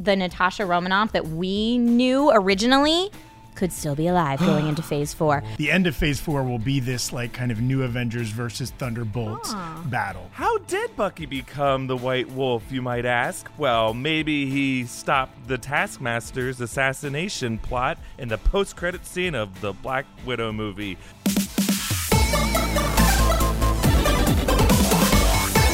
the Natasha Romanoff that we knew originally could still be alive going into phase four. The end of phase four will be this like kind of new Avengers versus Thunderbolts battle. How did Bucky become the White Wolf, you might ask? Well, maybe he stopped the Taskmaster's assassination plot in the post credit scene of the Black Widow movie.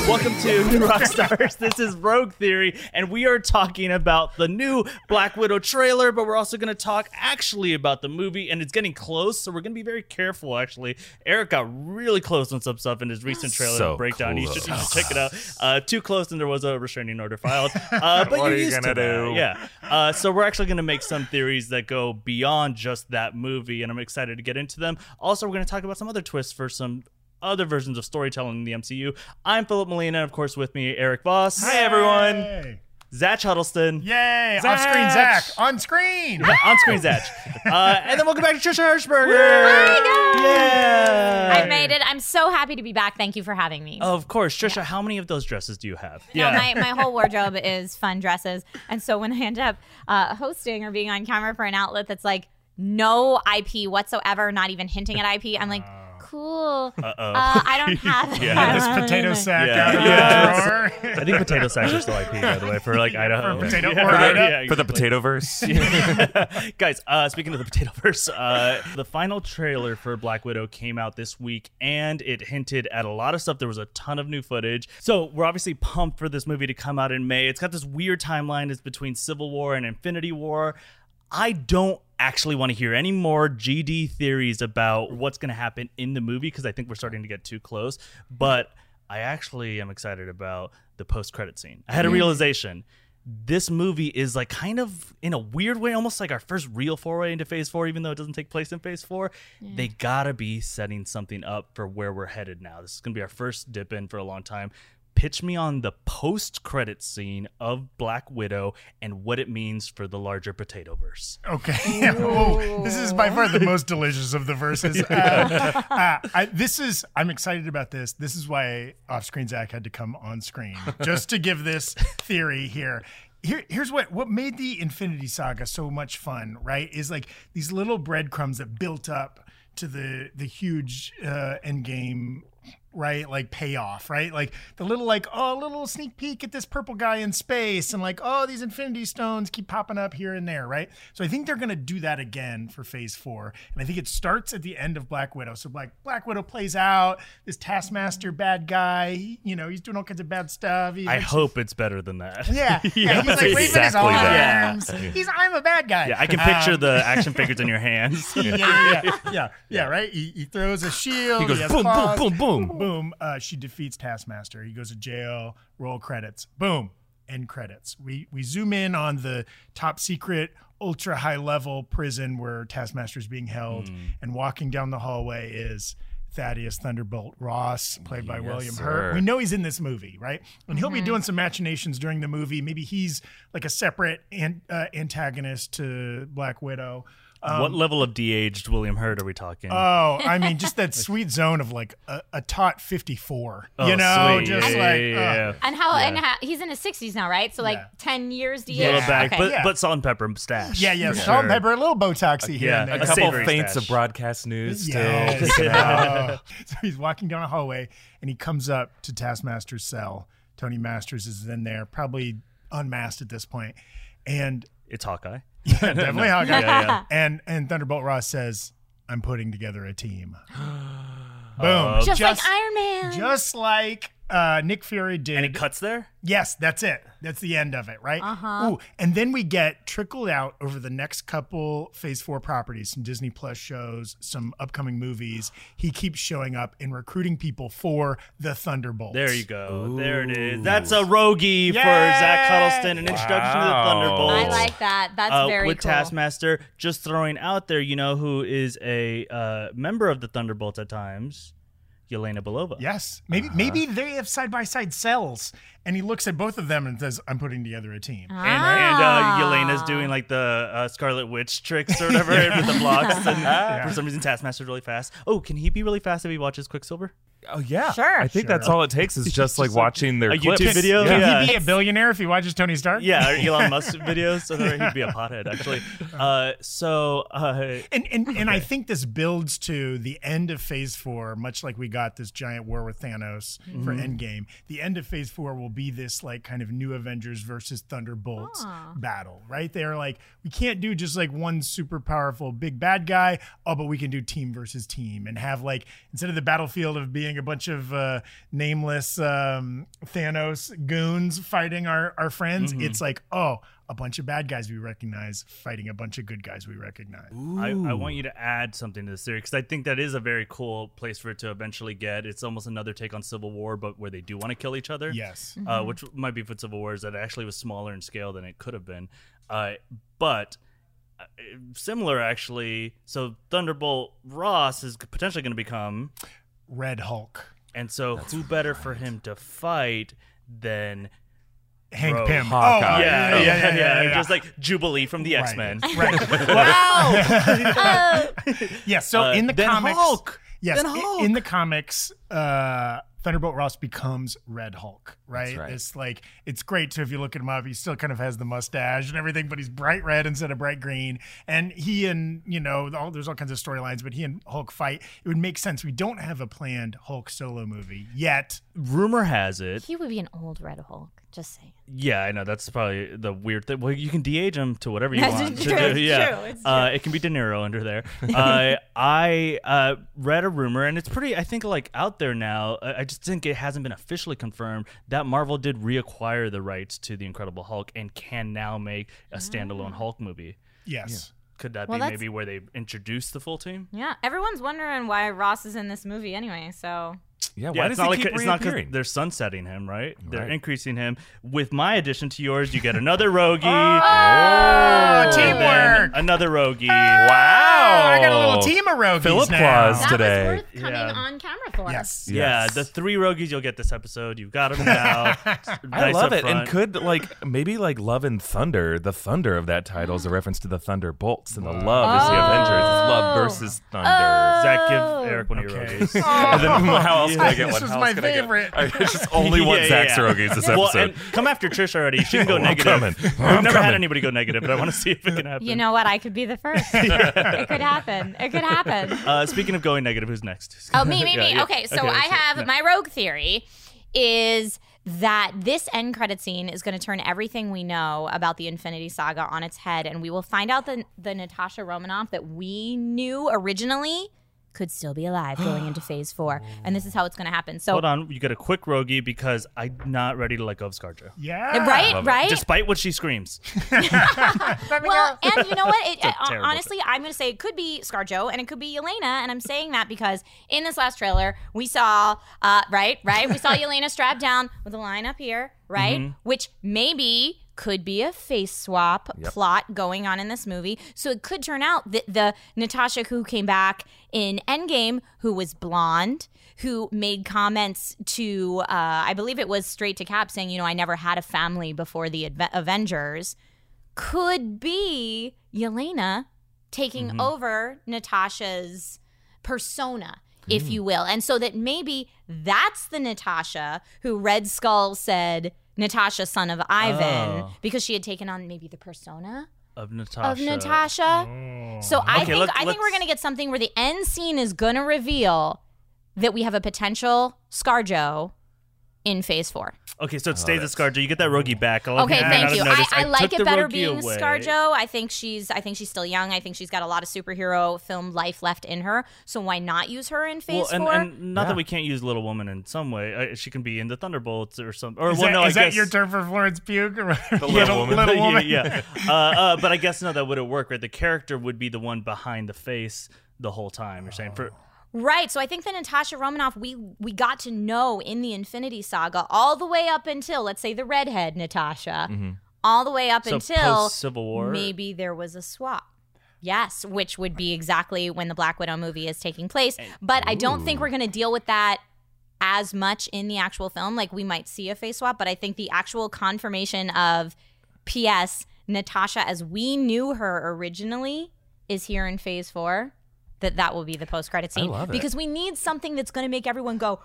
Welcome to New Rockstars. This is Rogue Theory, and we are talking about the new Black Widow trailer, but we're also going to talk actually about the movie, and it's getting close, so we're going to be very careful, actually. Eric got really close on some stuff in his recent trailer So breakdown. You should, you should check it out. Uh, too close, and there was a restraining order filed. Uh, but What are you used to gonna that. do? Yeah. Uh, so we're actually going to make some theories that go beyond just that movie, and I'm excited to get into them. Also, we're going to talk about some other twists for some other versions of storytelling in the MCU. I'm Philip Molina, and of course, with me, Eric Voss. Hi, everyone. Yay! Zach Huddleston. Yay! Zach! Off screen Zach! On screen! On screen, Zach. Uh, and then welcome back to Trisha Hershberger. Hi, guys. Yeah. I made it. I'm so happy to be back. Thank you for having me. Of course, Trisha. How many of those dresses do you have? No, my, my whole wardrobe is fun dresses. And so when I end up uh, hosting or being on camera for an outlet that's like no IP whatsoever, not even hinting at IP, I'm like, cool. Uh-oh. Uh, I don't have Yeah, this potato sack Yeah. out of Yeah. the drawer. I think potato sacks are still IP, by the way, for like Idaho. For potato- yeah, or right, Idaho. For the potato verse. Guys, uh, speaking of the potato verse, uh, the final trailer for Black Widow came out this week and it hinted at a lot of stuff. There was a ton of new footage. So we're obviously pumped for this movie to come out in May. It's got this weird timeline. It's between Civil War and Infinity War. I don't actually want to hear any more GD theories about what's going to happen in the movie because I think we're starting to get too close. But I actually am excited about the post credit scene. I had a mm. realization. This movie is like kind of in a weird way, almost like our first real foray into phase four, even though it doesn't take place in phase four. They gotta be setting something up for where we're headed now. This is gonna be our first dip in for a long time. Pitch me on the post credit scene of Black Widow and what it means for the larger potato verse. Okay. Whoa. This is by far the most delicious of the verses. Uh, uh, I, this is. I'm excited about this. This is why off-screen Zach had to come on screen just to give this theory here. Here, here's what what made the Infinity Saga so much fun. Right? Is like these little breadcrumbs that built up to the the huge uh, end game right? Like payoff, right? Like the little like oh, a little sneak peek at this purple guy in space, and like oh, these Infinity Stones keep popping up here and there, right? So I think they're gonna do that again for Phase Four, and I think it starts at the end of Black Widow. So like Black Widow plays out this Taskmaster bad guy, he- you know, he's doing all kinds of bad stuff. He I hope it's better than that. Yeah, yeah, Yeah, he's like waving his exactly that. arms. He's I'm a bad guy. Yeah, I can picture Um, the action figures in your hands. yeah, yeah, yeah, yeah, yeah, right. He, he throws a shield. He goes has boom, boom, claws. boom, boom. boom. Uh, she defeats Taskmaster. He goes to jail. Roll credits. Boom. End credits. We we zoom in on the top secret, ultra high level prison where Taskmaster is being held, Hmm. and walking down the hallway is. Thaddeus Thunderbolt Ross, played by Yes, William sir. Hurt. We know he's in this movie, right? And he'll be doing some machinations during the movie. Maybe he's like a separate an, uh, antagonist to Black Widow. Um, what level of de-aged William Hurt are we talking? Oh, I mean, just that sweet zone of like a, a taut 54. Oh, you know, sweet. just Yeah, like, yeah, uh, yeah. And how and how, he's in his 60s now, right? So like Yeah. 10 years DH. Little back, Okay. but Yeah. but salt and pepper stash. yeah, yeah, For salt and pepper, a little Botoxy here yeah, and a there. A couple Savory faints stash. of broadcast news. Yes. kicking out. Oh. so he's walking down a hallway and he comes up to Taskmaster's cell. Tony Masters is in there, probably unmasked at this point, and It's Hawkeye. yeah, definitely how Yeah, yeah. And and Thunderbolt Ross says, "I'm putting together a team." Boom, Oh, Just, like Iron Man. just like uh, Nick Fury did. And it cuts there. Yes, that's it. That's the end of it, right? Uh-huh. Ooh, and then we get trickled out over the next couple Phase Four properties, some Disney Plus shows, some upcoming movies. He keeps showing up and recruiting people for the Thunderbolts. There you go. There it is. That's a rogie for Zach Huddleston, an introduction to the Thunderbolts. I like that. That's uh, very with cool. Taskmaster. Just throwing out there, you know who is a uh, member of the Thunderbolts at times? Yelena Belova. Yes, maybe maybe they have side by side cells, and he looks at both of them and says, "I'm putting together a team." And, and uh, Ah. Yelena's doing like the uh, Scarlet Witch tricks or whatever with the blocks. And for some reason, Taskmaster's really fast. Oh, can he be really fast if he watches Quicksilver? Oh yeah, Sure. I think that's all it takes is just like Just watching their a clips. YouTube video? Yeah. Yeah. He'd be a billionaire if he watches Tony Stark. Yeah, or Elon Musk videos. So he'd be a pothead, actually. Uh, so, uh, And and, and I think this builds to the end of Phase Four, much like we got this giant war with Thanos for Endgame. The end of Phase Four will be this like kind of new Avengers versus Thunderbolts battle, right? They're like, we can't do just like one super powerful big bad guy. Oh, but we can do team versus team and have like instead of the battlefield of being a bunch of uh, nameless um, Thanos goons fighting our our friends, it's like oh. A bunch of bad guys we recognize fighting a bunch of good guys we recognize. I, I want you to add something to the series because I think that is a very cool place for it to eventually get. It's almost another take on Civil War, but where they do want to kill each other. Yes. uh, which might be for Civil War is that it actually was smaller in scale than it could have been. Uh, but uh, similar, actually. So Thunderbolt Ross is potentially going to become, Red Hulk. and so who better for him to fight than Hank Bro, Pym. Hawkeye. Oh, yeah, yeah, yeah, yeah. just like Jubilee from the X Men. Right. Oh, yeah. So Uh, in the then comics, Hulk. yes, Then Hulk. in the comics, uh, Thunderbolt Ross becomes Red Hulk. Right. right. It's like it's great too if you look at him up. He still kind of has the mustache and everything, but he's bright red instead of bright green. And he and you know, all, there's all kinds of storylines. But he and Hulk fight. It would make sense. We don't have a planned Hulk solo movie yet. Rumor has it. he would be an old Red Hulk. Just saying. Yeah, I know that's probably the weird thing. Well, you can de-age him to whatever you That's want. true, to it's do. Yeah, true, it's Uh, it can be De Niro under there. uh, I uh, read a rumor, and it's pretty, I think, like out there now. I I just think it hasn't been officially confirmed that Marvel did reacquire the rights to the Incredible Hulk and can now make a standalone Hulk movie. Yes. Could that Well, be maybe where they introduce the full team? Yeah, everyone's wondering why Ross is in this movie anyway. So Yeah, Yeah, why it's does not he like keep it's not because they're sunsetting him, right? They're Right. increasing him. With my addition to yours, you get another Rogie. Oh, and then teamwork. Another Rogie. Wow, I got a little team of rogues Philip now. Claus that today. was worth coming Yeah. on camera for. Yes. Yeah, Yes. the three Rogies you'll get this episode. You've got them now. I Nice love up it. front. And could like maybe like Love and Thunder, the thunder of that title is a reference to the Thunderbolts and the love is the Avengers. It's love Oh. versus thunder. Zach, Oh. give Eric one of your Okay. Rogies. And then how else can I get This one? was How my else can I get- favorite. I just only want Yeah, Zach's yeah, yeah. Rogies this Well, episode. and come after Trish already. She can go I'm negative. coming. We've I'm never had coming. anybody go negative, but I want to see if it can happen. You know what? I could be the first. it could happen. It could happen. Uh, speaking of going negative, who's next? Oh, me, me, Yeah, me. yeah. Okay, so Okay, I have yeah. my rogue theory is that this end credit scene is going to turn everything we know about the Infinity Saga on its head, and we will find out the the Natasha Romanoff that we knew originally could still be alive going into Phase Four, and this is how it's going to happen. So, Hold on, you get a quick Rogie because I'm not ready to let go of ScarJo. Yeah. right, Love it. right. Despite what she screams. Well, and you know what? It, a uh, terrible honestly, I'm going to say it could be ScarJo and it could be Yelena, and I'm saying that because in this last trailer we saw, uh, right, right, we saw Yelena strapped down with a line up here, right, Mm-hmm. which maybe could be a face swap plot going on in this movie. So it could turn out that the Natasha who came back in Endgame, who was blonde, who made comments to, uh, I believe it was straight to Cap saying, you know, I never had a family before the Avengers could be Yelena taking Mm-hmm. over Natasha's persona, if you will. And so that maybe that's the Natasha who Red Skull said, Natasha, son of Ivan, Oh. because she had taken on maybe the persona Of Natasha. of Natasha. Oh. So I Okay, think let- I think we're let's- gonna get something where the end scene is gonna reveal that we have a potential ScarJo in Phase Four. Okay, so it stays at ScarJo. You get that Rogie back. A lot Okay, people thank not you. have I. I, like the it better Rogie being away. ScarJo. I think she's I think she's still young. I think she's got a lot of superhero film life left in her. So why not use her in Phase Well, and, Four? and not Yeah. that we can't use Little Woman in some way. Uh, she can be in the Thunderbolts or something. Or Is, well, that, no, is I that your term for Florence Pugh? Or The little woman. Little yeah, woman. yeah. Uh, uh, but I guess no, that wouldn't work, right? The character would be the one behind the face the whole time. You're saying for Right. So I think that Natasha Romanoff, we we got to know in the Infinity Saga all the way up until let's say the redhead Natasha, mm-hmm. all the way up so until Civil War. maybe there was a swap. Yes, which would be exactly when the Black Widow movie is taking place. But I don't think we're going to deal with that as much in the actual film. Like we might see a face swap, but I think the actual confirmation of P.S. Natasha as we knew her originally is here in Phase Four. That that will be the post credit scene love it. because we need something that's going to make everyone go,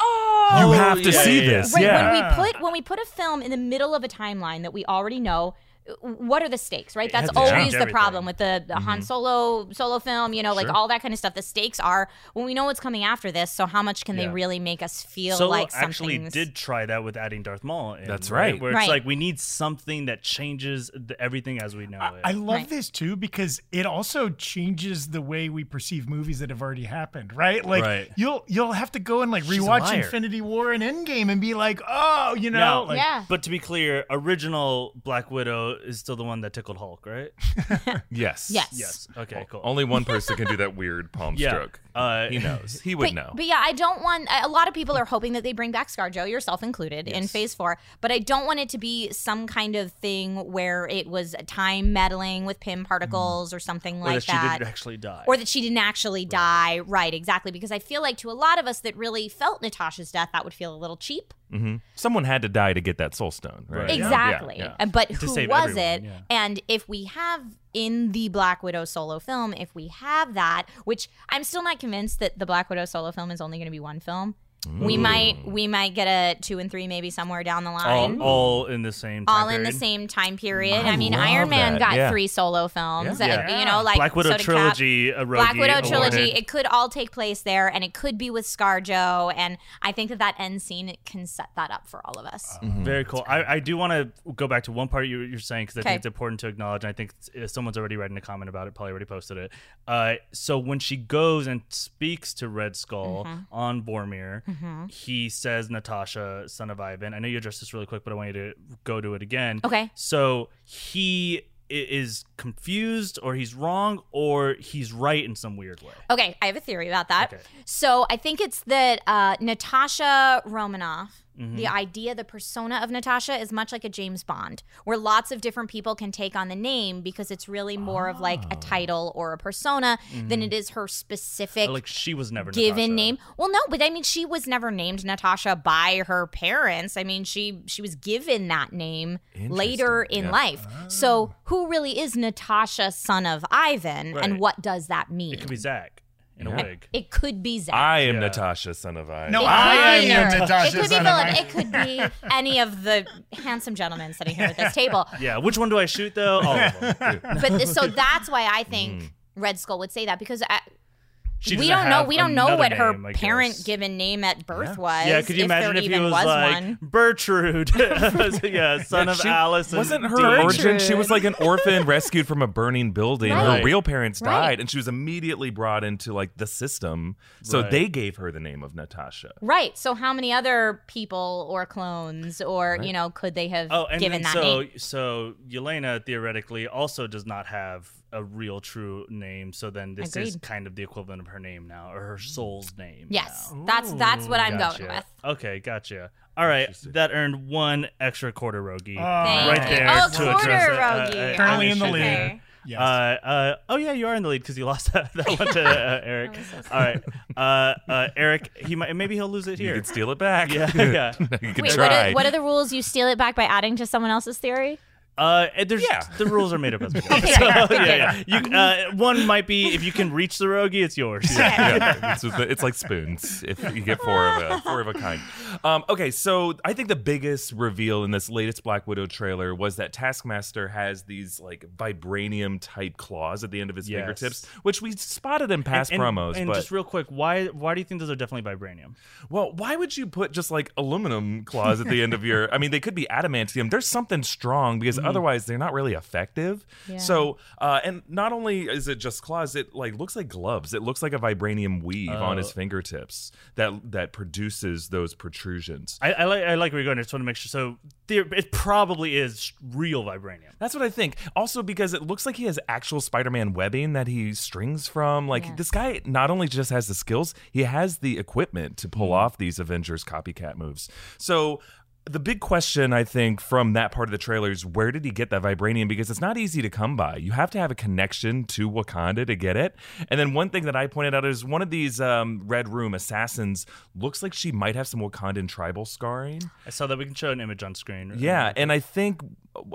"Oh!" You have to yeah, see yeah, yeah. this. Right, yeah. when we put when we put a film in the middle of a timeline that we already know, what are the stakes, right? That's always the everything. problem with the, the Han mm-hmm. Solo solo film, you know, like all that kind of stuff. The stakes are when we know what's coming after this. So how much can they really make us feel Solo like actually did try that with adding Darth Maul. In, That's right. Where it's Right. like we need something that changes the, everything as we know it. I love Right. this too because it also changes the way we perceive movies that have already happened, right? Like Right. you'll you'll have to go and like a rewatch. Infinity War and Endgame and be like, oh, you know, Now- like Yeah. But to be clear, original Black Widow is still the one that tickled Hulk, right? yes. Yes. Yes. Okay, cool. Only one person can do that weird palm Yeah. stroke. Uh, he knows. He would But, know. but yeah, I don't want. A lot of people are hoping that they bring back ScarJo, yourself included, in Phase Four. But I don't want it to be some kind of thing where it was time meddling with Pym particles or something or like that she that. did actually die. or that she didn't actually die. Right, exactly. Because I feel like to a lot of us that really felt Natasha's death, that would feel a little cheap. Someone had to die to get that soul stone, right? Yeah. Exactly. Yeah, yeah. Uh, But To who was everyone, it? yeah. And if we have in the Black Widow solo film, if we have that, which I'm still not convinced that the Black Widow solo film is only going to be one film. We might we might get a two and three maybe somewhere down the line. all, all in the same time all in the period. same time period. I I, mean, Iron Man that, got yeah. three solo films. Yeah. uh, You know, like Black Widow so did Cap. trilogy, a Black Widow awarded. trilogy. It could all take place there, and it could be with ScarJo. And I think that that end scene it can set that up for all of us. Very cool. I, I do want to go back to one part you, you're saying because I Okay. think it's important to acknowledge. And I think uh, someone's already written a comment about it, probably already posted it. Uh, so when she goes and speaks to Red Skull Mm-hmm. on Vormir, he says, Natasha, son of Ivan. I know you addressed this really quick, but I want you to go to it again. Okay. So he is confused, or he's wrong, or he's right in some weird way. Okay, I have a theory about that. Okay. So I think it's that uh, Natasha Romanoff, Mm-hmm. the idea, the persona of Natasha is much like a James Bond, where lots of different people can take on the name because it's really more of like Ah. a title or a persona than it is her specific Mm-hmm. Like she was never given Natasha. name. Well, no, but I mean, she was never named Natasha by her parents. I mean, she she was given that name later in yeah. life. So, who really is Natasha, son of Ivan, Right. and what does that mean? It could be Zach in a wig. It could be Zach. I am Yeah. Natasha, son of I. No, It I could be am her. Natasha, It could be Philip. It could be any of the handsome gentlemen sitting here at this table. Yeah, which one do I shoot though? All of them. But so that's why I think Mm. Red Skull would say that because I, She we don't know. We don't know what her name, I parent given name at birth was. Yeah, could you if imagine if he even was, was like one. Bertrude? yeah, son of She- Alice. Wasn't her Dean. origin? She was like an orphan rescued from a burning building. Right. Her real parents Right. died, and she was immediately brought into like the system. So Right. they gave her the name of Natasha. Right. So how many other people or clones or you know could they have Oh, and given then that so name? so Yelena theoretically also does not have a real true name. So then this is kind of the equivalent of her name now, or her soul's name. Yes, now. that's that's what I'm Gotcha. going with. Okay, gotcha. All right, that earned one extra quarter rogi. Oh, right you. there Oh, to quarter address it. Rogie. Uh, Currently in the issue lead. there. Okay. Yes. Uh, uh, oh yeah, you are in the lead because you lost that, that one to uh, Eric. So All right, uh, uh, Eric. He might maybe he'll lose it here. You here. could steal it back. Yeah, yeah. you could Wait, what try. are, what are the rules? You steal it back by adding to someone else's theory? Uh, and there's Yeah. the rules are made up as we go. Okay, So, good, good, yeah, yeah. You, uh, one might be if you can reach the rogie, it's yours. yeah, it's, it's like spoons if you get four of a four of a kind. Um, okay, so I think the biggest reveal in this latest Black Widow trailer was that Taskmaster has these like vibranium type claws at the end of his Yes. fingertips, which we spotted in past and, promos. And but just real quick, why why do you think those are definitely vibranium? well, why would you put just like aluminum claws at the end of your? I mean, they could be adamantium. There's something strong because otherwise they're not really effective. Yeah. So, uh, and not only is it just claws, it like looks like gloves. It looks like a vibranium weave on his Oh. fingertips that that produces those protrusions. I, I like I like where you're going. I just want to make sure. So there, it probably is real vibranium. That's what I think. Also, because it looks like he has actual Spider-Man webbing that he strings from. Like Yeah. this guy not only just has the skills, he has the equipment to pull off these Avengers copycat moves. So. The big question, I think, from that part of the trailer is where did he get that vibranium? Because it's not easy to come by. You have to have a connection to Wakanda to get it. And then one thing that I pointed out is one of these um, Red Room assassins looks like she might have some Wakandan tribal scarring. I saw that we can show an image on screen. Yeah, and I think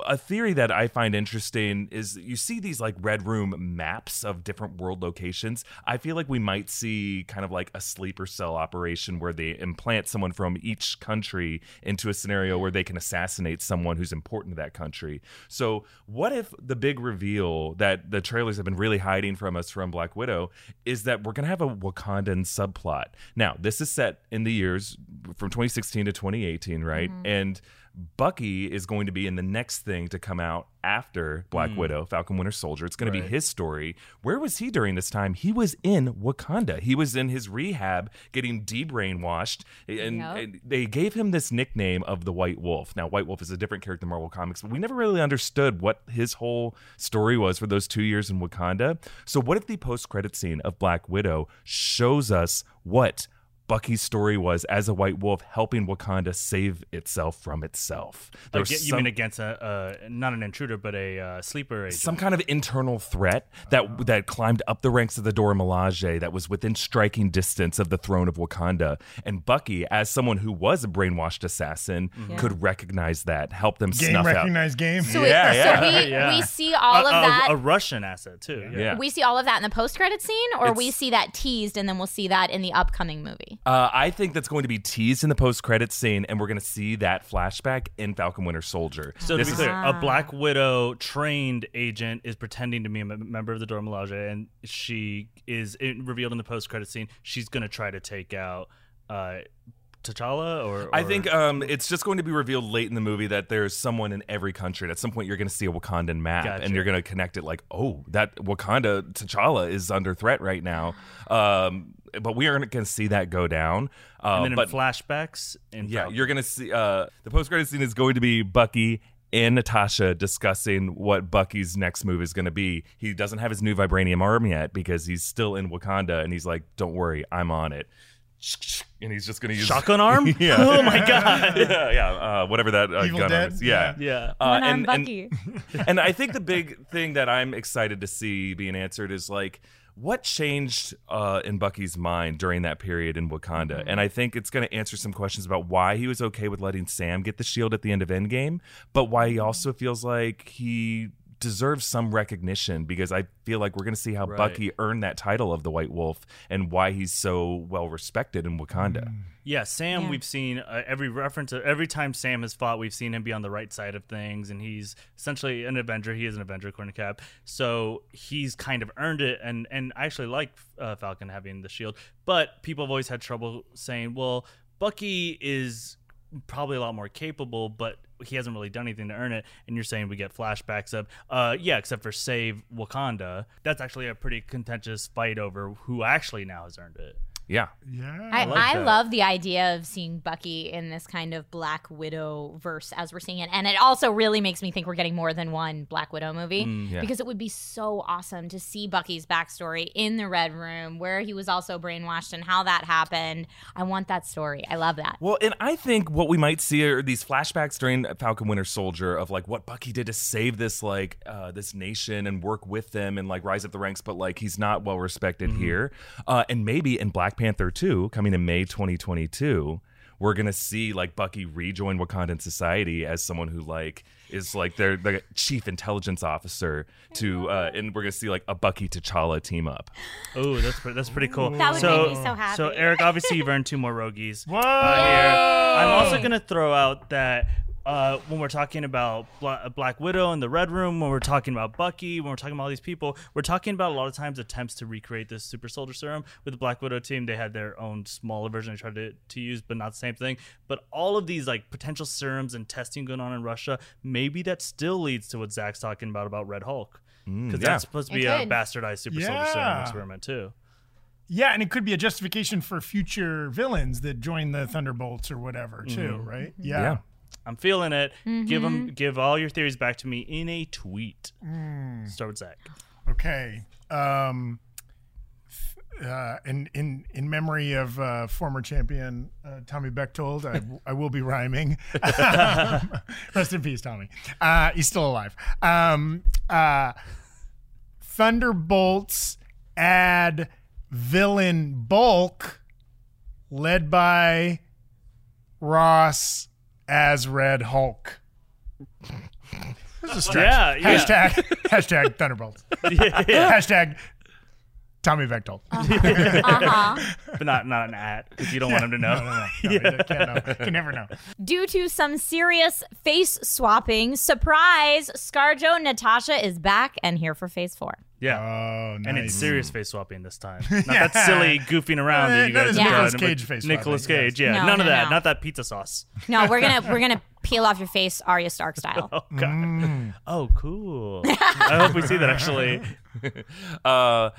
a theory that I find interesting is you see these like red room maps of different world locations. I feel like we might see kind of like a sleeper cell operation where they implant someone from each country into a scenario where they can assassinate someone who's important to that country. So, what if the big reveal that the trailers have been really hiding from us from Black Widow is that we're going to have a Wakandan subplot? Now, this is set in the years from 2016 to 2018, right? Mm-hmm. And Bucky is going to be in the next thing to come out after Black hmm. Widow, Falcon Winter Soldier. It's going to be his story. Where was he during this time? He was in Wakanda. He was in his rehab getting de-brainwashed and, Yep. and they gave him this nickname of the White Wolf. Now, White Wolf is a different character in Marvel Comics, but we never really understood what his whole story was for those 2 years in Wakanda. So what if the post-credit scene of Black Widow shows us what Bucky's story was as a white wolf helping Wakanda save itself from itself. There Like, was you mean against a uh, not an intruder, but a uh, sleeper agent? some kind of internal threat that that climbed up the ranks of the Dora Milaje that was within striking distance of the throne of Wakanda. And Bucky, as someone who was a brainwashed assassin, could recognize that, help them Game snuff out. recognized game. So, Yeah, yeah. so we, Yeah. we see all a, of that. a Russian asset too. Yeah. Yeah. we see all of that in the post credit scene, or we see that teased and then we'll see that in the upcoming movie. Uh, I think that's going to be teased in the post-credit scene, and we're going to see that flashback in Falcon Winter Soldier. So to be clear, a Black Widow trained agent is pretending to be a member of the Dora Milaje, and she is it, revealed in the post-credit scene. She's going to try to take out uh, T'Challa, or, I think um, it's just going to be revealed late in the movie that there's someone in every country. And at some point, you're going to see a Wakandan map, Gotcha. and you're going to connect it like, oh, that Wakanda T'Challa is under threat right now. Um, but we aren't going to see that go down. Uh, and then but in flashbacks. In yeah, Falcon. you're going to see uh, the post credit scene is going to be Bucky and Natasha discussing what Bucky's next move is going to be. He doesn't have his new vibranium arm yet because he's still in Wakanda, and he's like, "Don't worry, I'm on it." And he's just going to use shotgun arm. Yeah. Oh my god. yeah, yeah, uh, whatever that uh, Evil gun Dead? arm is. Yeah, Yeah. Uh, One arm and, and, Bucky. and I think the big thing that I'm excited to see being answered is like, what changed uh, in Bucky's mind during that period in Wakanda? And I think it's going to answer some questions about why he was okay with letting Sam get the shield at the end of Endgame, but why he also feels like he deserves some recognition because I feel like we're going to see how Right. Bucky earned that title of the White Wolf and why he's so well respected in Wakanda. Yeah, Sam. Yeah. We've seen uh, every reference. every time Sam has fought, we've seen him be on the right side of things, and he's essentially an Avenger. He is an Avenger, according to Cap. So he's kind of earned it, and and I actually like uh, Falcon having the shield. But people have always had trouble saying, well, Bucky is probably a lot more capable, but he hasn't really done anything to earn it. And you're saying we get flashbacks of, uh, yeah, except for save Wakanda. That's actually a pretty contentious fight over who actually now has earned it. Yeah. Yeah. I, like I love the idea of seeing Bucky in this kind of Black Widow verse as we're seeing it. And it also really makes me think we're getting more than one Black Widow movie Mm, yeah. because it would be so awesome to see Bucky's backstory in the Red Room where he was also brainwashed and how that happened. I want that story. I love that. Well, and I think what we might see are these flashbacks during Falcon Winter Soldier of like what Bucky did to save this like uh, this nation and work with them and like rise up the ranks, but like he's not well respected here. Uh, and maybe in Black Panther 2, coming in May 2022, we're gonna see like Bucky rejoin Wakandan society as someone who like is like their the chief intelligence officer to, uh, and we're gonna see like a Bucky T'Challa team up. Oh, that's pre- that's pretty cool. That would so, make me so happy. So Eric, obviously you've earned two more Rogies. Whoa! uh, here. I'm also gonna throw out that uh, when we're talking about Bla- uh, Black Widow in the Red Room, when we're talking about Bucky, when we're talking about all these people, we're talking about a lot of times attempts to recreate this Super Soldier Serum with the Black Widow team. They had their own smaller version they tried to, to use, but not the same thing. But all of these like potential serums and testing going on in Russia, maybe that still leads to what Zach's talking about about Red Hulk. Mm, because yeah. that's supposed to be a bastardized super soldier serum experiment too. Yeah, and it could be a justification for future villains that join the Thunderbolts or whatever, too, mm-hmm. right? Mm-hmm. Yeah. Yeah. I'm feeling it. Give Mm-hmm. Give them, give all your theories back to me in a tweet. Mm. Start with Zach. Okay. Um, uh, in in in memory of uh, former champion uh, Tommy Bechtold, I, I will be rhyming. Rest in peace, Tommy. Uh, he's still alive. Um, uh, Thunderbolts add villain bulk, led by Ross as Red Hulk. This is a stretch. Yeah, yeah. Hashtag hashtag Thunderbolts. Hashtag Tommy Bechtold. but not not an at because you don't want him to know. No, no, no. no you can't know. Can never know. Due to some serious face swapping, surprise, ScarJo Natasha is back and here for phase four. Yeah. Oh, nice. And it's serious face swapping this time. Not that silly goofing around that you That guys is have Nicolas done. Cage but face Nicolas swapping, Cage, yeah. No, None no, of that. no. Not that pizza sauce. No, we're gonna we're gonna peel off your face Arya Stark style. Oh god. Oh, cool. I hope we see that actually. Uh,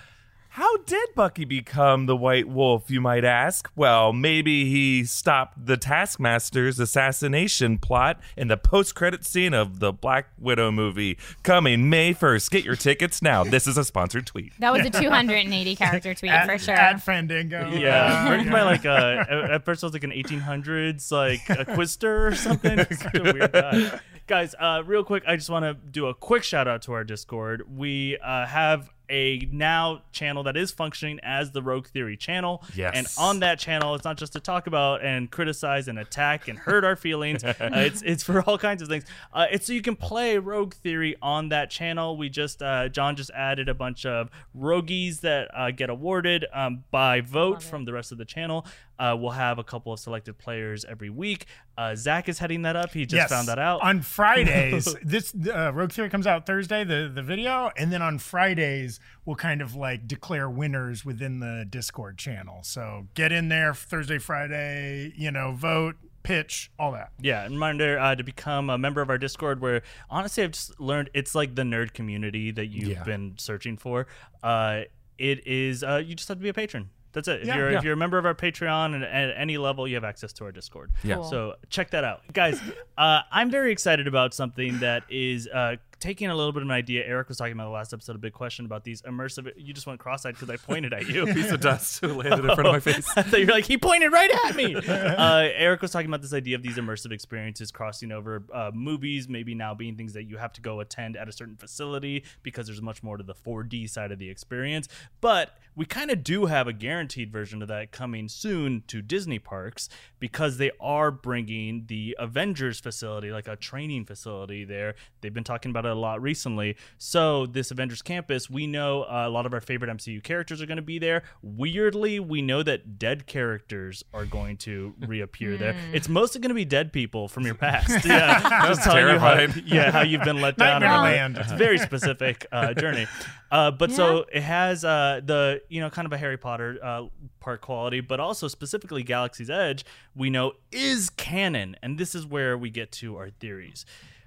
how did Bucky become the White Wolf, you might ask? Well, maybe he stopped the Taskmaster's assassination plot in the post credit scene of the Black Widow movie coming May 1st. Get your tickets now. This is a sponsored tweet. That was a 280 character tweet at, for sure. At Fandango. Yeah, written by like uh, at at first it was like an 1800s like a quister or something. It's such a weird guy. Guys, uh, real quick, I just want to do a quick shout out to our Discord. We uh, have a now channel that is functioning as the Rogue Theory channel. Yes. And on that channel, it's not just to talk about and criticize and attack and hurt our feelings. uh, it's it's for all kinds of things. Uh, it's so you can play Rogue Theory on that channel. We just uh, John just added a bunch of roguies that uh, get awarded um, by vote from the rest of the channel. Uh, we'll have a couple of selected players every week. Uh, Zach is heading that up. He just yes. found that out. On Fridays, this uh, Rogue Theory comes out Thursday, the, the video. And then on Fridays, we'll kind of like declare winners within the Discord channel. So get in there Thursday, Friday, you know, vote, pitch, all that. Yeah, and reminder uh, to become a member of our Discord. Where honestly, I've just learned it's like the nerd community that you've Yeah. been searching for. Uh, it is. Uh, you just have to be a patron. That's it. If Yeah. you're Yeah. if you're a member of our Patreon and at any level, you have access to our Discord. Yeah. Cool. So check that out, guys. Uh, I'm very excited about something that is. Uh, Taking a little bit of an idea, Eric was talking about the last episode. A big question about these immersive. You just went cross-eyed because I pointed at you. A piece of dust landed in front of my face. Thought you're like, he pointed right at me. uh, Eric was talking about this idea of these immersive experiences crossing over uh, movies, maybe now being things that you have to go attend at a certain facility because there's much more to the 4D side of the experience. But we kind of do have a guaranteed version of that coming soon to Disney parks because they are bringing the Avengers facility, like a training facility there. They've been talking about it a lot recently. So, this Avengers campus, we know uh, a lot of our favorite MCU characters are going to be there. Weirdly, we know that dead characters are going to reappear there. It's mostly going to be dead people from your past. Yeah, just telling you how, yeah, how you've been let down. Nightmare or- Land. It's a very specific uh, journey. Uh, but so it has uh, the you know kind of a Harry Potter uh, part quality, but also specifically Galaxy's Edge. We know is canon, and this is where we get to our theories.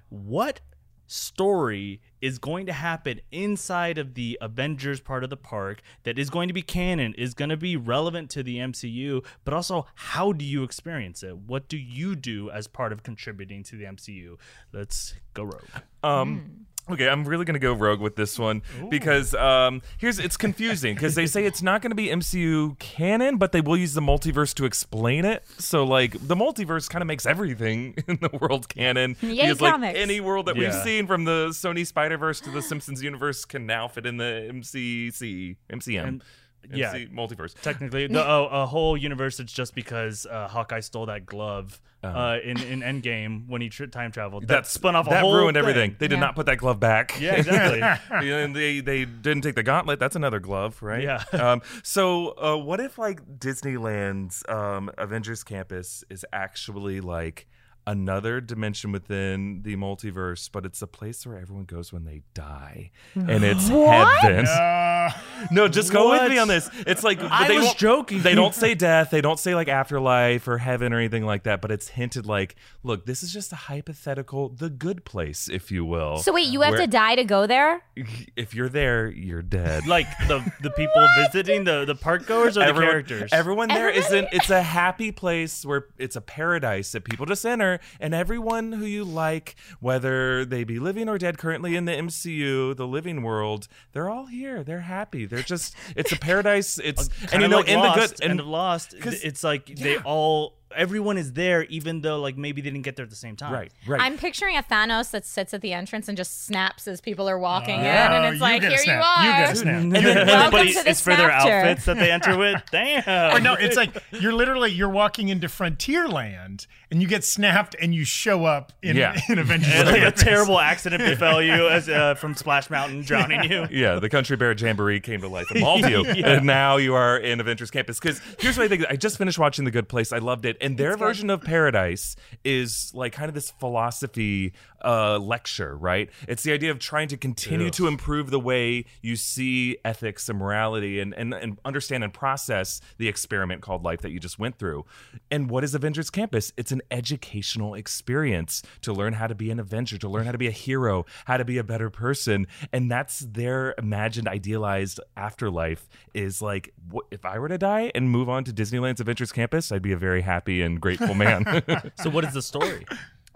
What story is going to happen inside of the Avengers part of the park that is going to be canon, is going to be relevant to the MCU, but also how do you experience it? What do you do as part of contributing to the MCU? Let's go rogue. Um, okay, I'm really gonna go rogue with this one because um, here's it's confusing because they say it's not gonna be MCU canon, but they will use the multiverse to explain it. So like the multiverse kind of makes everything in the world canon. Yay, because like comics. any world that we've seen from the Sony Spider Verse to the Simpsons universe can now fit in the MCC MCM. And- yeah. Multiverse. Technically, the oh, a whole universe. It's just because uh, Hawkeye stole that glove Uh-huh. uh, in in Endgame when he tr- time traveled. That That's spun off a whole that whole ruined thing. everything. They did Yeah. not put that glove back. Yeah, exactly. and they they didn't take the gauntlet. That's another glove, right? Yeah. um, so uh, what if like Disneyland's um, Avengers Campus is actually like another dimension within the multiverse, but it's a place where everyone goes when they die, and it's heaven. Uh, No, just go with me on this. It's like I they was joking. They don't say death. They don't say like afterlife or heaven or anything like that. But it's hinted like, look, this is just a hypothetical, the good place, if you will. So wait, you have to die to go there? if you're there, you're dead. like the the people visiting the the park goers or the everyone, characters. everyone there Everybody- not It's a happy place where it's a paradise that people just enter, and everyone who you like, whether they be living or dead, currently in the MCU, the living world, they're all here. They're happy. They're just. It's a paradise. It's uh, and Kinda you know like in Lost, the good and Lost. It's like they all everyone is there, even though like maybe they didn't get there at the same time. Right, right. I'm picturing a Thanos that sits at the entrance and just snaps as people are walking Yeah. in, and Oh, it's you like, get a here you are. You get a snap. And then Welcome everybody to the it's for their outfits that they enter with. Damn. Or no, it's like you're literally you're walking into Frontierland and you get snapped and you show up in, Yeah. in Avengers. And, like a terrible accident befell you as uh, from Splash Mountain drowning you. yeah, the Country Bear Jamboree came to life and mauled you, and now you are in Avengers Campus. Because here's what I think: I just finished watching The Good Place. I loved it, and their version of paradise is like kind of this philosophy uh, lecture, right? It's the idea of trying to continue to improve the way you see ethics and morality, and, and and understand and process the experiment called life that you just went through. And what is Avengers Campus? It's an educational experience to learn how to be an Avenger, to learn how to be a hero, how to be a better person, and that's their imagined, idealized afterlife. Is like, what, if I were to die and move on to Disneyland's Adventures Campus, I'd be a very happy and grateful man. So what is the story?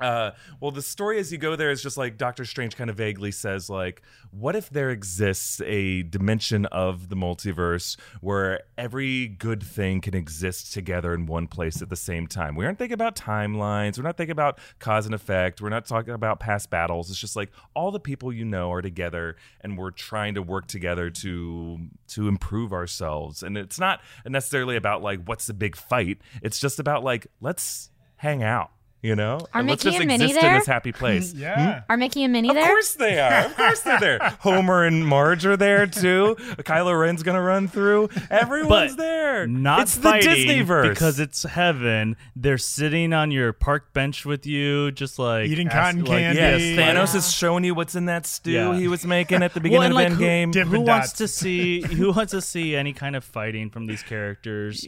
Uh, well, the story as you go there is just like Doctor Strange kind of vaguely says, like, what if there exists a dimension of the multiverse where every good thing can exist together in one place at the same time? We aren't thinking about timelines. We're not thinking about cause and effect. We're not talking about past battles. It's just like all the people you know are together, and we're trying to work together to to improve ourselves. And it's not necessarily about like what's the big fight. It's just about like let's hang out. You know, Are and let's Mickey just and Minnie exist in this happy place. Yeah. Hmm? Are Mickey and Minnie Of there? Of course they are. Of course they're there. Homer and Marge are there too. Kylo Ren's gonna run through. Everyone's But there. Not it's the fighting Disneyverse because it's heaven. They're sitting on your park bench with you, just like Eating ask- cotton like, candy. yes, Yeah. Thanos is showing you what's in that stew Yeah. he was making at the beginning and, like, of who- Endgame. Dippin' Who wants to see? Who wants to see any kind of fighting from these characters?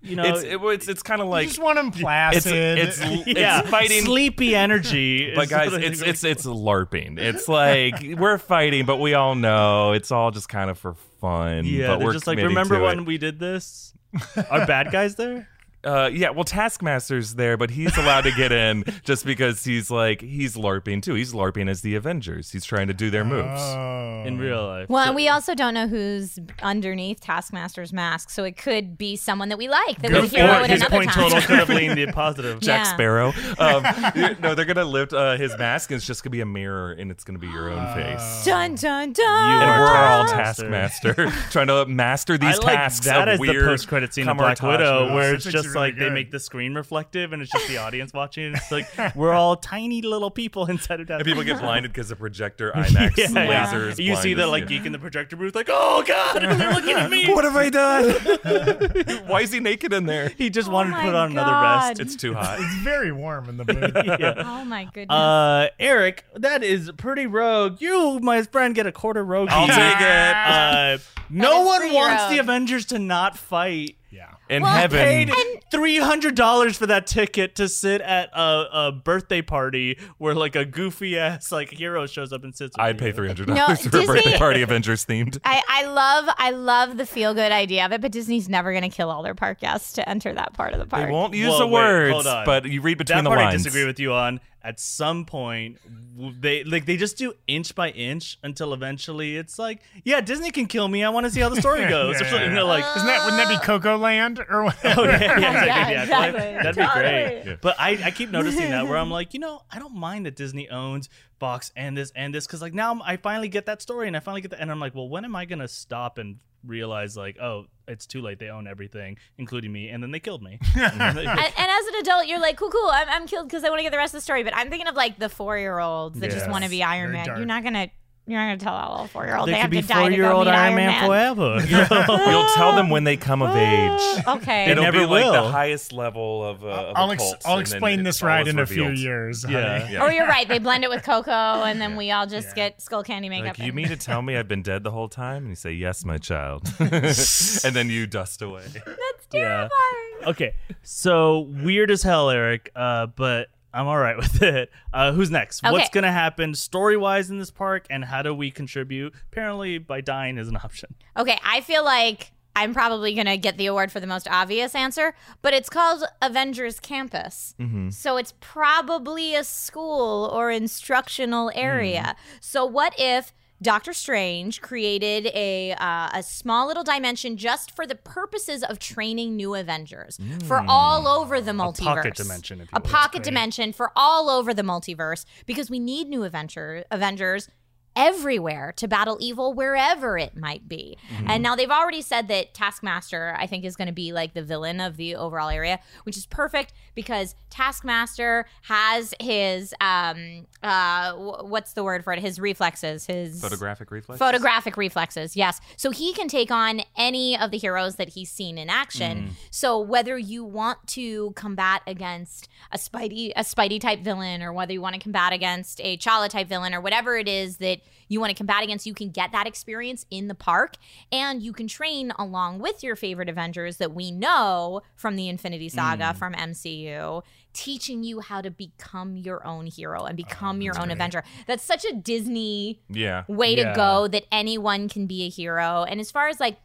You know, it's it, it's it's kind of like You like just want them it's placid. it's yeah, it's fighting. sleepy energy. But guys, it's it's it's larping. It's like we're fighting, but we all know it's all just kind of for fun. yeah, but we're just like remember when it. we did this? Are bad guys there? Uh, yeah, well, Taskmaster's there, but he's allowed to get in just because he's like he's larping too. He's larping as the Avengers. He's trying to do their moves. Oh. in real life. Well, So- and we also don't know who's underneath Taskmaster's mask, so it could be someone that we like that Good we hero point. at his point time. total could have leaned the positive. Jack Yeah. Sparrow. Um, no, they're gonna lift uh, his mask, and it's just gonna be a mirror, and it's gonna be your own face. Dun dun You dun. And are we're all Taskmaster. Taskmaster, trying to master these I like tasks that of as weird the post-credit scene of Black Widow, moves. where it's just it really like they make the screen reflective, and it's just the audience watching. It's like we're all tiny little people inside of that. and people get blinded because of projector IMAX Yeah, yeah. lasers. You see blind the like yeah. geek in the projector booth, like, oh god, they're looking at me. What have I done? Why is he naked in there? He just wanted to put on another vest. It's too hot. It's very warm in the booth. yeah. Oh my goodness. Uh, Eric, that is pretty rogue. You, my friend, get a quarter rogue. I'll take it. Uh, no one wants rogue. the Avengers to not fight. Yeah. In Well, heaven, Paid three hundred dollars for that ticket to sit at a, a birthday party where like a goofy ass like hero shows up and sits. with I'd pay you. three hundred No, dollars for a birthday party Avengers themed. I, I love I love the feel good idea of it, but Disney's never going to kill all their park guests to enter that part of the park. They won't use Well, the wait, words, hold but you read between That the part I disagree with you on. At some point, they like they just do inch by inch until eventually it's like, yeah, Disney can kill me. I want to see how the story goes. Or something, you know, like Isn't that wouldn't that be ah. Coco Land or whatever? Oh yeah, yeah, exactly. Yeah, yeah, exactly. That'd be Totally. great. But I, I keep noticing that where I'm like, you know, I don't mind that Disney owns Fox and this and this because like now I'm- I finally get that story and I finally get that and I'm like, well, when am I gonna stop and realize like, oh, it's too late. They own everything, including me, and then they killed me. and, and as an adult, you're like, cool, cool. I'm, I'm killed because I want to get the rest of the story. But I'm thinking of like the four year olds that just want to be Iron Very Man. dark. You're not gonna. You're not gonna tell that little four year old. they they could have be to die four to year go old meet Iron Man, forever. You'll tell them when they come of age. Okay. It'll never be like will. the highest level of. Uh, of I'll a ex- cult, I'll and then explain it's this all ride is in a few revealed. years. Yeah. honey. Yeah. Oh, you're right. They blend it with cocoa, and then we all just get skull candy makeup. Like, you and- mean to tell me I've been dead the whole time? And you say, Yes, my child. and then you dust away. That's Yeah. terrifying. okay, so weird as hell, Eric. Uh, but I'm all right with it. Uh, who's next? What's gonna happen story wise in this park, and how do we contribute? Apparently, by dying is an option. Okay, I feel like I'm probably going to get the award for the most obvious answer, but it's called Avengers Campus. So it's probably a school or instructional area. So what if Doctor Strange created a uh, a small little dimension just for the purposes of training new Avengers. For all over the multiverse. pocket dimension, if you a pocket dimension for all over the multiverse because we need new Avenger Avengers everywhere to battle evil wherever it might be. Mm-hmm. And now they've already said that Taskmaster I think is going to be like the villain of the overall area, which is perfect because Taskmaster has his um uh wh- what's the word for it? His reflexes, his Photographic reflex. Photographic reflexes, yes. So he can take on any of the heroes that he's seen in action. So whether you want to combat against a Spidey, a Spidey type villain, or whether you want to combat against a Chala type villain, or whatever it is that you want to combat against, you can get that experience in the park, and you can train along with your favorite Avengers that we know from the Infinity Saga mm. from MCU. Teaching you how to become your own hero and oh, become your own Avenger. That's such a Disney Yeah. way Yeah. to go that anyone can be a hero. And as far as like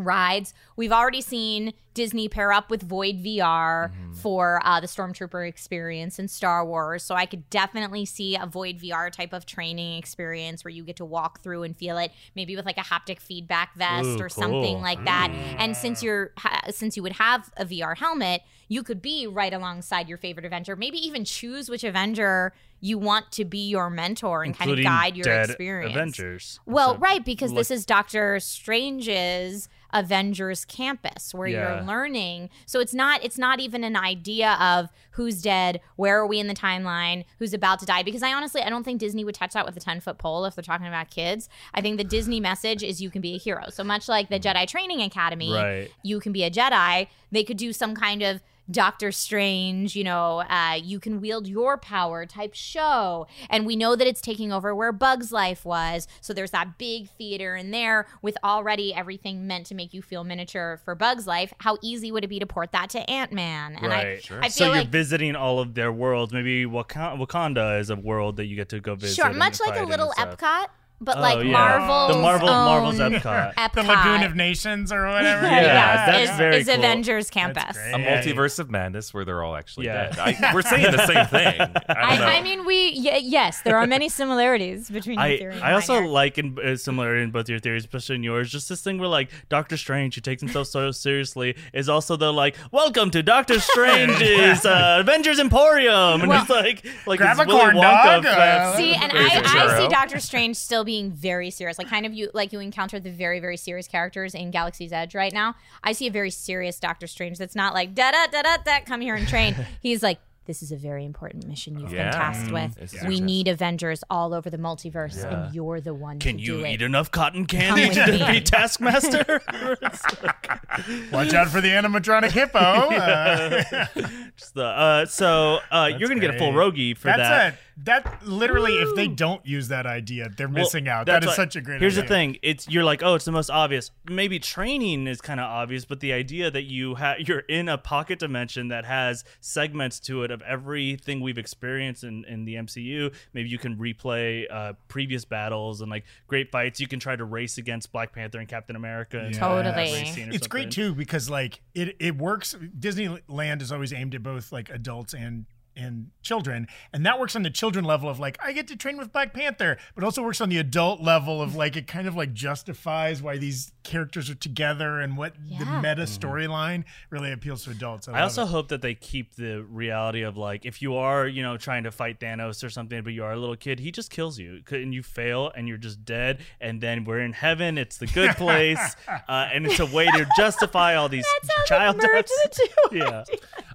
rides, we've already seen Disney pair up with Void VR for uh, the Stormtrooper experience in Star Wars. So I could definitely see a Void VR type of training experience where you get to walk through and feel it, maybe with like a haptic feedback vest Ooh, or something like that. And since you're ha- since you would have a VR helmet, you could be right alongside your favorite Avenger. Maybe even choose which Avenger you want to be your mentor and kind of guide your dead experience. Avengers. Well, So- right, because this is Doctor Strange's Avengers campus where Yeah. you're learning. So it's not it's not even an idea of who's dead, where are we in the timeline, who's about to die. Because I honestly I don't think Disney would touch that with a ten foot pole if they're talking about kids. I think the Disney message is you can be a hero. So much like the Jedi Training Academy, Right. you can be a Jedi. They could do some kind of Doctor Strange, you know, uh, you can wield your power type show. And we know that it's taking over where Bug's Life was. So there's that big theater in there with already everything meant to make you feel miniature for Bug's Life. How easy would it be to port that to Ant Man? And I, Right. I so feel you're like. visiting all of their worlds. Maybe Waka- Wakanda is a world that you get to go visit. Sure, much like a little and stuff. Epcot, but Oh, like yeah. Marvel's The Marvel- own Marvel's Epcot. Epcot. The Lagoon of Nations or whatever. Yeah, yes, that's is, very is cool. Avengers Campus. A multiverse of madness where they're all actually Yeah. dead. I, we're saying the same thing. I, don't know. I, I mean, we y- yes, there are many similarities between your I, theory and I also mine here. like in uh, similar in both your theories, especially in yours, just this thing where like Doctor Strange, who takes himself so seriously, is also the like, welcome to Doctor Strange's uh, Avengers Emporium, and Well- he's like, like Grab his a Willy corn Wonka dog, uh. See, and I, a I, I see. Doctor Strange still being very serious. Like, kind of you, like you encounter the very, very serious characters in Galaxy's Edge right now. I see a very serious Doctor Strange that's not like da da da da da. Come here and train. He's like. This is a very important mission you've Yeah. been tasked with. This is We need Avengers all over the multiverse, Yeah. and you're the one Can to you do eat it. enough cotton candy to me. be Taskmaster? Watch out for the animatronic hippo. Uh, Just the- uh, so uh, you're gonna get a full great. Rogi for that's that. a that literally if they don't use that idea, they're Well, missing out. that's That is what- such a great idea. Here's idea. the thing: it's you're like, oh, it's the most obvious. Maybe training is kind of obvious, but the idea that you have you're in a pocket dimension that has segments to it of everything we've experienced in, in the MCU. Maybe you can replay uh, previous battles and like great fights. You can try to race against Black Panther and Captain America. And Totally. race scene or It's great too because like it it works. Disneyland is always aimed at both like adults and and children, and that works on the children level of like I get to train with Black Panther, but also works on the adult level of like it kind of like justifies why these characters are together and what the Yeah. meta storyline really appeals to adults. I, I also it. hope that they keep the reality of like if you are you know trying to fight Thanos or something, but you are a little kid, he just kills you C- and you fail and you're just dead. And then we're in heaven; it's the good place, uh, and it's a way to justify all these child deaths. the Yeah,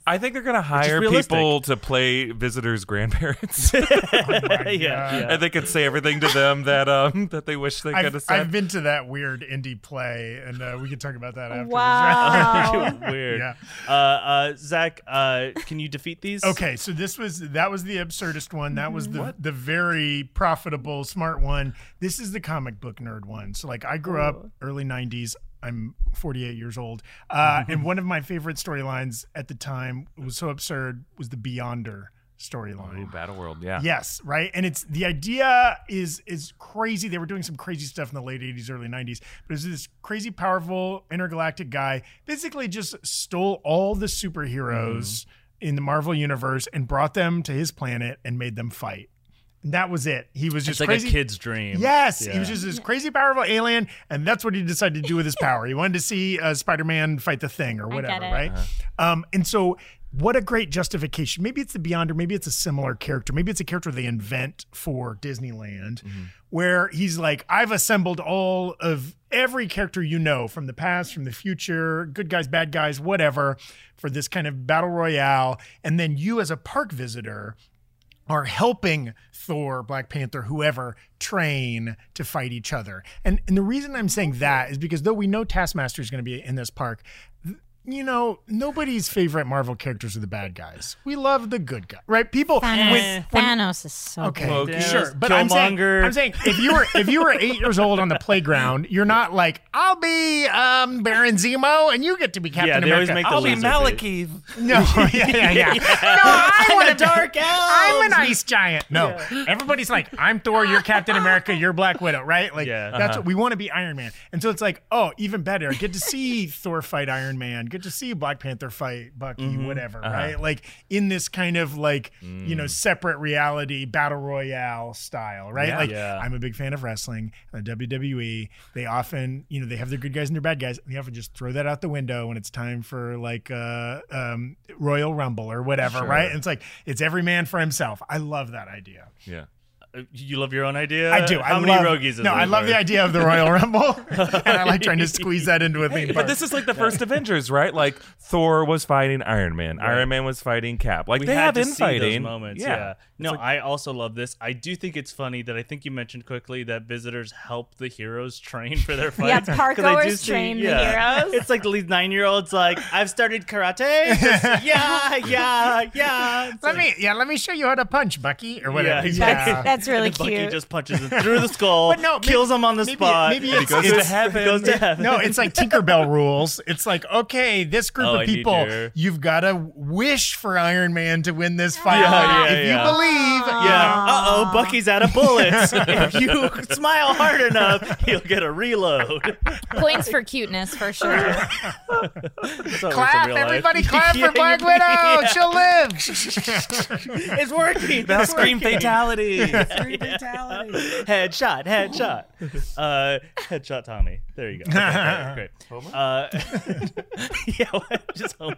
I think they're gonna hire people to play visitors' grandparents, yeah, yeah. and they could say everything to them that um that they wish they could I've, said. I've been to that weird indie play, and uh, we can talk about that after. Wow. Weird. Yeah. Uh, uh, Zach, uh, can you defeat these? Okay, so this was that was the absurdist one. That was the Mm-hmm. the very profitable, smart one. This is the comic book nerd one. So like I grew up early '90s. I'm 48 years old, uh, and one of my favorite storylines at the time was so absurd was the Beyonder storyline. Battle World, yeah. Yes, right. And it's the idea is is crazy. They were doing some crazy stuff in the late 80s, early 90s. But it was this crazy, powerful intergalactic guy basically just stole all the superheroes in the Marvel universe and brought them to his planet and made them fight. That was it. He was just It's like crazy. a kid's dream. Yes, he was just this crazy powerful alien, and that's what he decided to do with his power. He wanted to see uh, Spider-Man fight the Thing or get whatever, it. right? Um, and so, what a great justification. Maybe it's the Beyonder, maybe it's a similar character, maybe it's a character they invent for Disneyland, where he's like, "I've assembled all of every character you know from the past, from the future, good guys, bad guys, whatever, for this kind of battle royale, and then you as a park visitor." Are helping Thor, Black Panther, whoever train to fight each other. And and the reason I'm saying that is because though we know Taskmaster is going to be in this park, you know, nobody's favorite Marvel characters are the bad guys. We love the good guy, right? People Thanos, when- when- Thanos is so Okay, good. Thanos, sure, but I'm saying, Killmonger. I'm saying if you were if you were eight years old on the playground, you're not like I'll be um, Baron Zemo and you get to be Captain Yeah, they always America. make the I'll be loser face. Malekith. No, yeah, yeah, yeah. No, I want a dark I'm an ice giant. No, everybody's like, I'm Thor, you're Captain America, you're Black Widow, right? Like, Yeah. that's what we want to be Iron Man. And so it's like, oh, even better. Get to see Thor fight Iron Man. Get to see Black Panther fight Bucky, whatever, right? Like in this kind of like, you know, separate reality battle royale style, right? Yeah. like, Yeah. I'm a big fan of wrestling. The WWE, they often, you know, they have their good guys and their bad guys. They often just throw that out the window when it's time for like uh, um, Royal Rumble or whatever, right? And it's like it's every man for himself. I love that idea. Yeah. You love your own idea? I do. How I many love, Rogies No, I there? love the idea of the Royal Rumble, and I like trying to squeeze that into a theme park. But this is like the first Avengers, right? Like Thor was fighting Iron Man, Iron Man was fighting Cap. Like we they had have to see those infighting moments. Yeah. No, I also love this. I do think it's funny that I think you mentioned quickly that visitors help the heroes train for their Yeah, fights. park 'Cause I do goers see- train the yeah. heroes. It's like these nine year olds like, I've started karate. Just, yeah, yeah, yeah. It's let like- me, yeah, let me show you how to punch, Bucky, or whatever. exactly. That's, that's really and Bucky cute. just punches him through the skull, But no, maybe- kills him on the maybe- spot. maybe He it's- goes to it's- heaven. goes to heaven. No, it's like Tinkerbell rules. It's like, okay, this group Oh, of people, your- you've got to wish for Iron Man to win this fight. Yeah, yeah, if yeah. you believe, Yeah. Uh oh, Bucky's out of bullets. if you smile hard enough, he'll get a reload. Points for cuteness for sure. That's how it works in clap, real life. everybody clap for Black Widow. yeah. She'll live. It's working. Now It's scream working. fatality. Headshot, headshot. Uh, headshot Tommy. There you go. Okay, great. great. Uh, yeah, what? just Homer.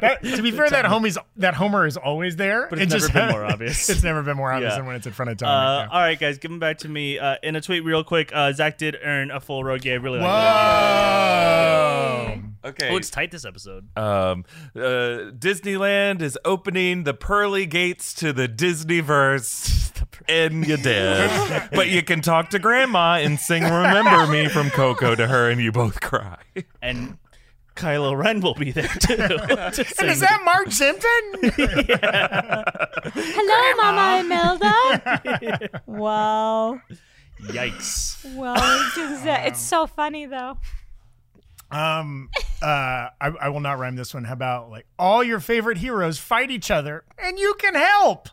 That- to be fair, that homie's that Homer is always there. But it's It never been more obvious. it's never been more obvious Yeah. than when it's in front of Tommy. Uh, yeah. All right, guys, give them back to me. Uh, in a tweet, real quick, uh, Zach did earn a full Rogue. I really like Whoa. It. Okay. Oh, it's tight this episode. um, uh, Disneyland is opening the pearly gates to the Disneyverse, and you did. but you can talk to Grandma and sing "Remember Me" from Coco to her, and you both cry. And Kylo Ren will be there too. to And is that Mark Simpson? Hello, Mama Imelda. wow. Yikes. Well, it's, just, uh, it's so funny though. Um, uh, I, I will not rhyme this one. How about like all your favorite heroes fight each other and you can help?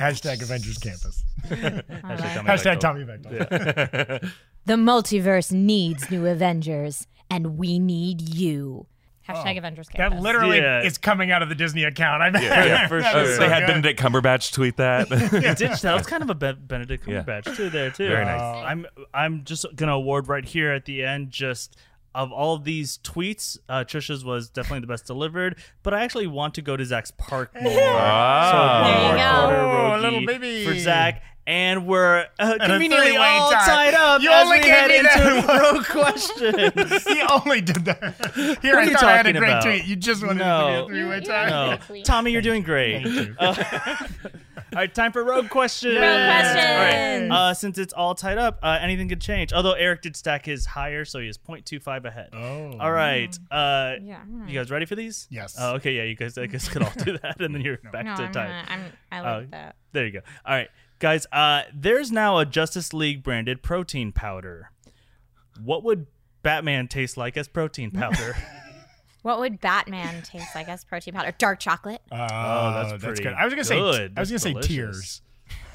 Hashtag Avengers Campus. Hashtag Tommy Hashtag Bechtel. Tommy Bechtel. The multiverse needs new Avengers, and we need you. Hashtag Avengers Campus. That literally Yeah. is coming out of the Disney account. I bet. Yeah, for sure. Uh, so they had good. Benedict Cumberbatch tweet that. It did. That was kind of a Be- Benedict Yeah. Cumberbatch too. There too. Very nice. I'm I'm just gonna award right here at the end. Just of all of these tweets, uh, Trisha's was definitely the best delivered. But I actually want to go to Zach's park more. Ah. So one There you more go. quarter Oh, little baby. for Zach. And we're uh, a conveniently three-way all tie. tied up You as only we gave head into that rogue questions. he only did that. Here, What I are thought I had a talking great about? tweet. You just wanted No. to be a three-way tie. No, Tommy, you're doing great. Thank you. Uh, all right, time for rogue questions. Rogue questions. All right, uh, since it's all tied up, uh, anything could change. Although Eric did stack his higher, so he is 0.25 ahead. Oh. All right, uh, Yeah. you guys ready for these? Yes. Oh, okay, yeah, you guys, I guess could all do that, and then you're back No, to I'm, time. not, I'm I like Oh. that. There you go. All right, guys. Uh, there's now a Justice League branded protein powder. What would Batman taste like as protein powder? What would Batman taste like as protein powder? Dark chocolate. Oh, that's that's, pretty good. I was gonna say. good. I was gonna That's say delicious. tears.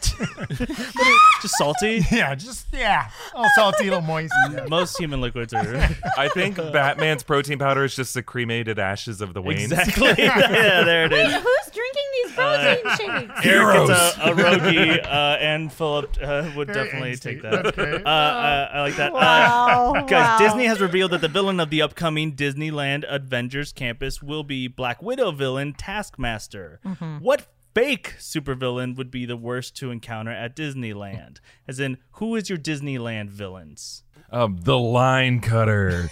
Just salty. Yeah, just yeah, all salty, a little moist. Yeah. Most human liquids are I think Batman's protein powder is just the cremated ashes of the Waynes. exactly. yeah, there it Wait, who's drinking these those protein shakes. Eric gets a, a Rogie, uh, and Philip uh, would Very definitely angsty. take That's that. great. Uh, uh, I like that. Uh, Wow. Guys, wow. Disney has revealed that the villain of the upcoming Disneyland Avengers campus will be Black Widow villain Taskmaster. Mm-hmm. What fake supervillain would be the worst to encounter at Disneyland? As in, who is your Disneyland villains? Um, the line cutter.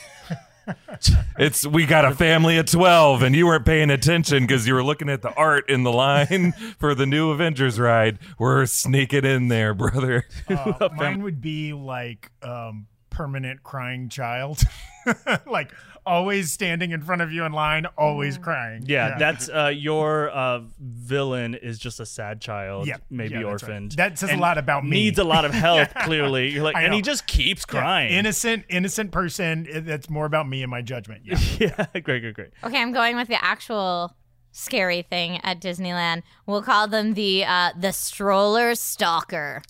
it's we got a family of twelve, and you weren't paying attention because you were looking at the art in the line for the new Avengers ride. We're sneaking in there, brother. Uh, mine would be like um, permanent crying child, like always standing in front of you in line, always crying. Yeah, that's uh, your uh, villain is just a sad child, Yeah, maybe yeah, that's right. orphaned. That says a and lot about me. Needs a lot of help. Clearly, you're like, I and he know. just keeps Yeah, crying. innocent, innocent person. It- That's more about me and my judgment. Yeah. yeah, great, great, great. Okay, I'm going with the actual scary thing at Disneyland. We'll call them the uh, the stroller stalker.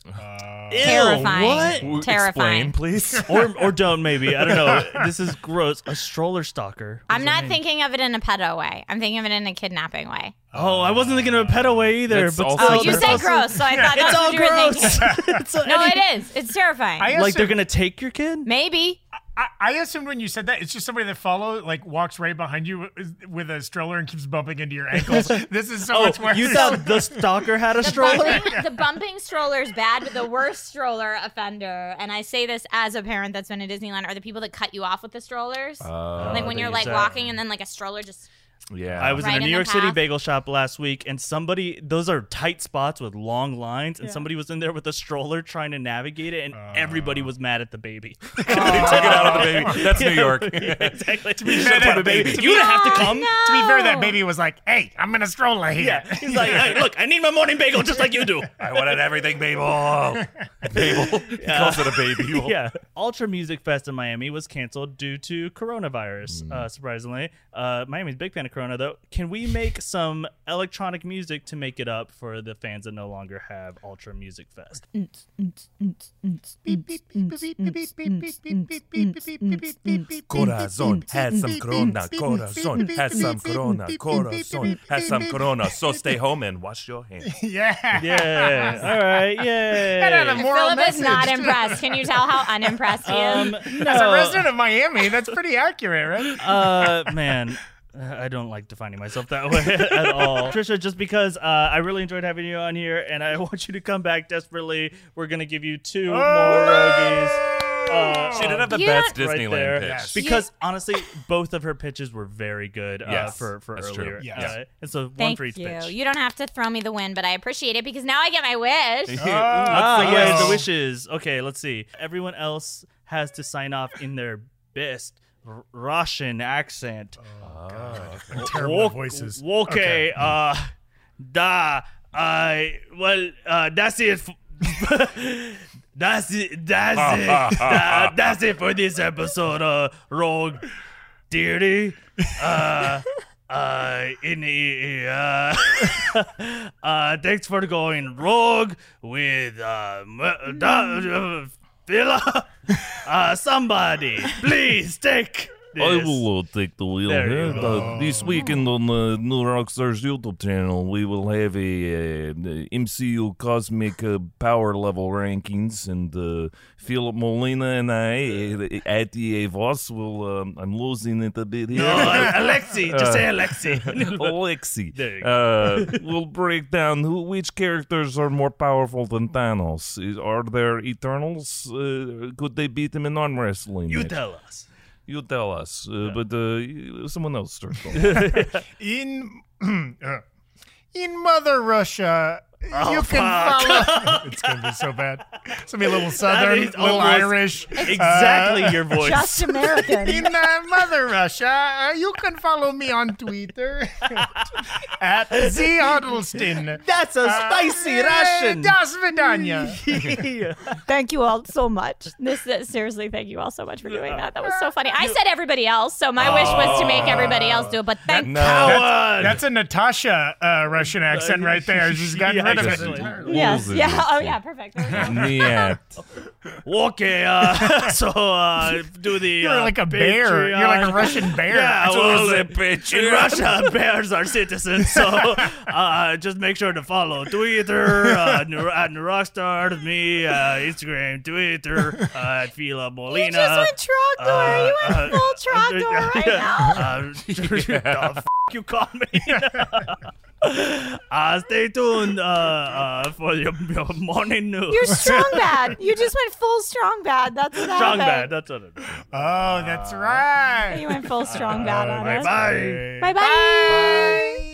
Terrifying. W- Terrifying. Explain, please. or or don't maybe. I don't know. This is gross. A stroller stalker. What I'm not thinking of it in a pedo way. I'm thinking of it in a kidnapping way. Oh, I wasn't thinking of a pedo way either. That's but also Oh, you That's say also- gross, so I thought it's that's all what you were gross. thinking. It's a- No, it is. It's terrifying. I like they're gonna take your kid. Maybe. I, I assumed when you said that, it's just somebody that follows, like walks right behind you with, with a stroller and keeps bumping into your ankles. this is so Oh, much worse. you thought the stalker had a The stroller? bumping, the bumping stroller is bad, but the worst stroller offender, and I say this as a parent that's been at Disneyland, are the people that cut you off with the strollers. Uh, like when you're like that. walking and then like a stroller just. Yeah, I was Right in a New the York City bagel shop last week, and somebody, those are tight spots with long lines, and somebody was in there with a stroller trying to navigate it, and everybody was mad at the baby. They took it out of the baby. That's New York. yeah, exactly. To be fair, that baby- you don't have to come. no. to be fair, that baby was like, "Hey, I'm in a stroller here." Yeah, he's like, hey, look, I need my morning bagel just like you do. I wanted everything, Babel. Babel. He calls it a baby. yeah. Ultra Music Fest in Miami was canceled due to coronavirus, Hmm. uh, surprisingly. Uh, Miami's big fan of Corona, though. Can we make some electronic music to make it up for the fans that no longer have Ultra Music Fest? Corazon has some corona. Corazon has some corona. Corazon has some corona. So stay home and wash your hands. yeah. Yeah. All right. Yeah. had a Philip is not impressed. Can you tell how unimpressed he is? Um, As a resident of Miami, that's pretty accurate, right? uh, man. Uh, I don't like defining myself that way at all. Trisha, just because uh, I really enjoyed having you on here and I want you to come back desperately, we're going to give you two more Rogies. Uh, She did have the best don't- right Disneyland pitch. Yes. Because honestly, both of her pitches were very good uh, Yes, for, for that's true. earlier. Yes. Uh, and so one Thank for each you. pitch. You don't have to throw me the win, but I appreciate it because now I get my wish. Ah, the yes, wish? the wishes. Okay, let's see. Everyone else has to sign off in their best R- Russian accent. oh god Terrible Wok- voices. Okay, uh, da, I, well, uh, that's it. f- that's it. That's it. Uh, that's it for this episode. Uh, Rogue Dearty. Uh, uh, in the, uh, uh, thanks for going rogue with, uh, m- da, Phila. Uh, somebody, please take. I will uh, take the wheel There here. you go. Uh, this weekend on the New Rockstars YouTube channel, we will have a, uh, the MCU Cosmic uh, Power Level rankings, and uh, Philip Molina and I, uh, at the Avos, will. Um, I'm losing it a bit here. No, Alexi, just say Alexi. Alexi. Uh, we'll break down who, which characters are more powerful than Thanos. Are there Eternals? Uh, could they beat him in arm wrestling? you match? tell us. You tell us, uh, but uh, someone else starts. off. In uh, in Mother Russia, Oh, you can follow. it's gonna be so bad. It's gonna be a little Southern, is little almost Irish. Exactly your voice. Just American. In uh, Mother Russia, uh, you can follow me on Twitter at Z Huddleston. That's a spicy Uh, Russian. Das Vidanya. Thank you all so much. This uh, seriously, thank you all so much for doing that. That was so funny. I said everybody else, so my wish was to make everybody else do it. But thank No. Coward. That's a Natasha uh, Russian accent right there. She's got Yeah. Rid of it Exactly. entirely. Yes. Yeah. Oh yeah. Perfect. There we go. Niet. Okay, uh, so uh, do the. You're uh, like a bear. You're like a Russian bear. Yeah, To well, the in Russia, bears are citizens, so uh, just make sure to follow Twitter uh, New- at New Rockstar, me, uh, Instagram, Twitter uh, at Fila Molina. You just went Trogdor. you went uh, full uh, Trogdor right now. Uh, the f- you call me. uh, stay tuned uh, uh, for your, your morning news. You're strong bad. You just went full strong bad. That's what Strong happened. bad. That's what it is. Oh, that's right. You went full strong bad on us. Bye us. bye. Bye bye.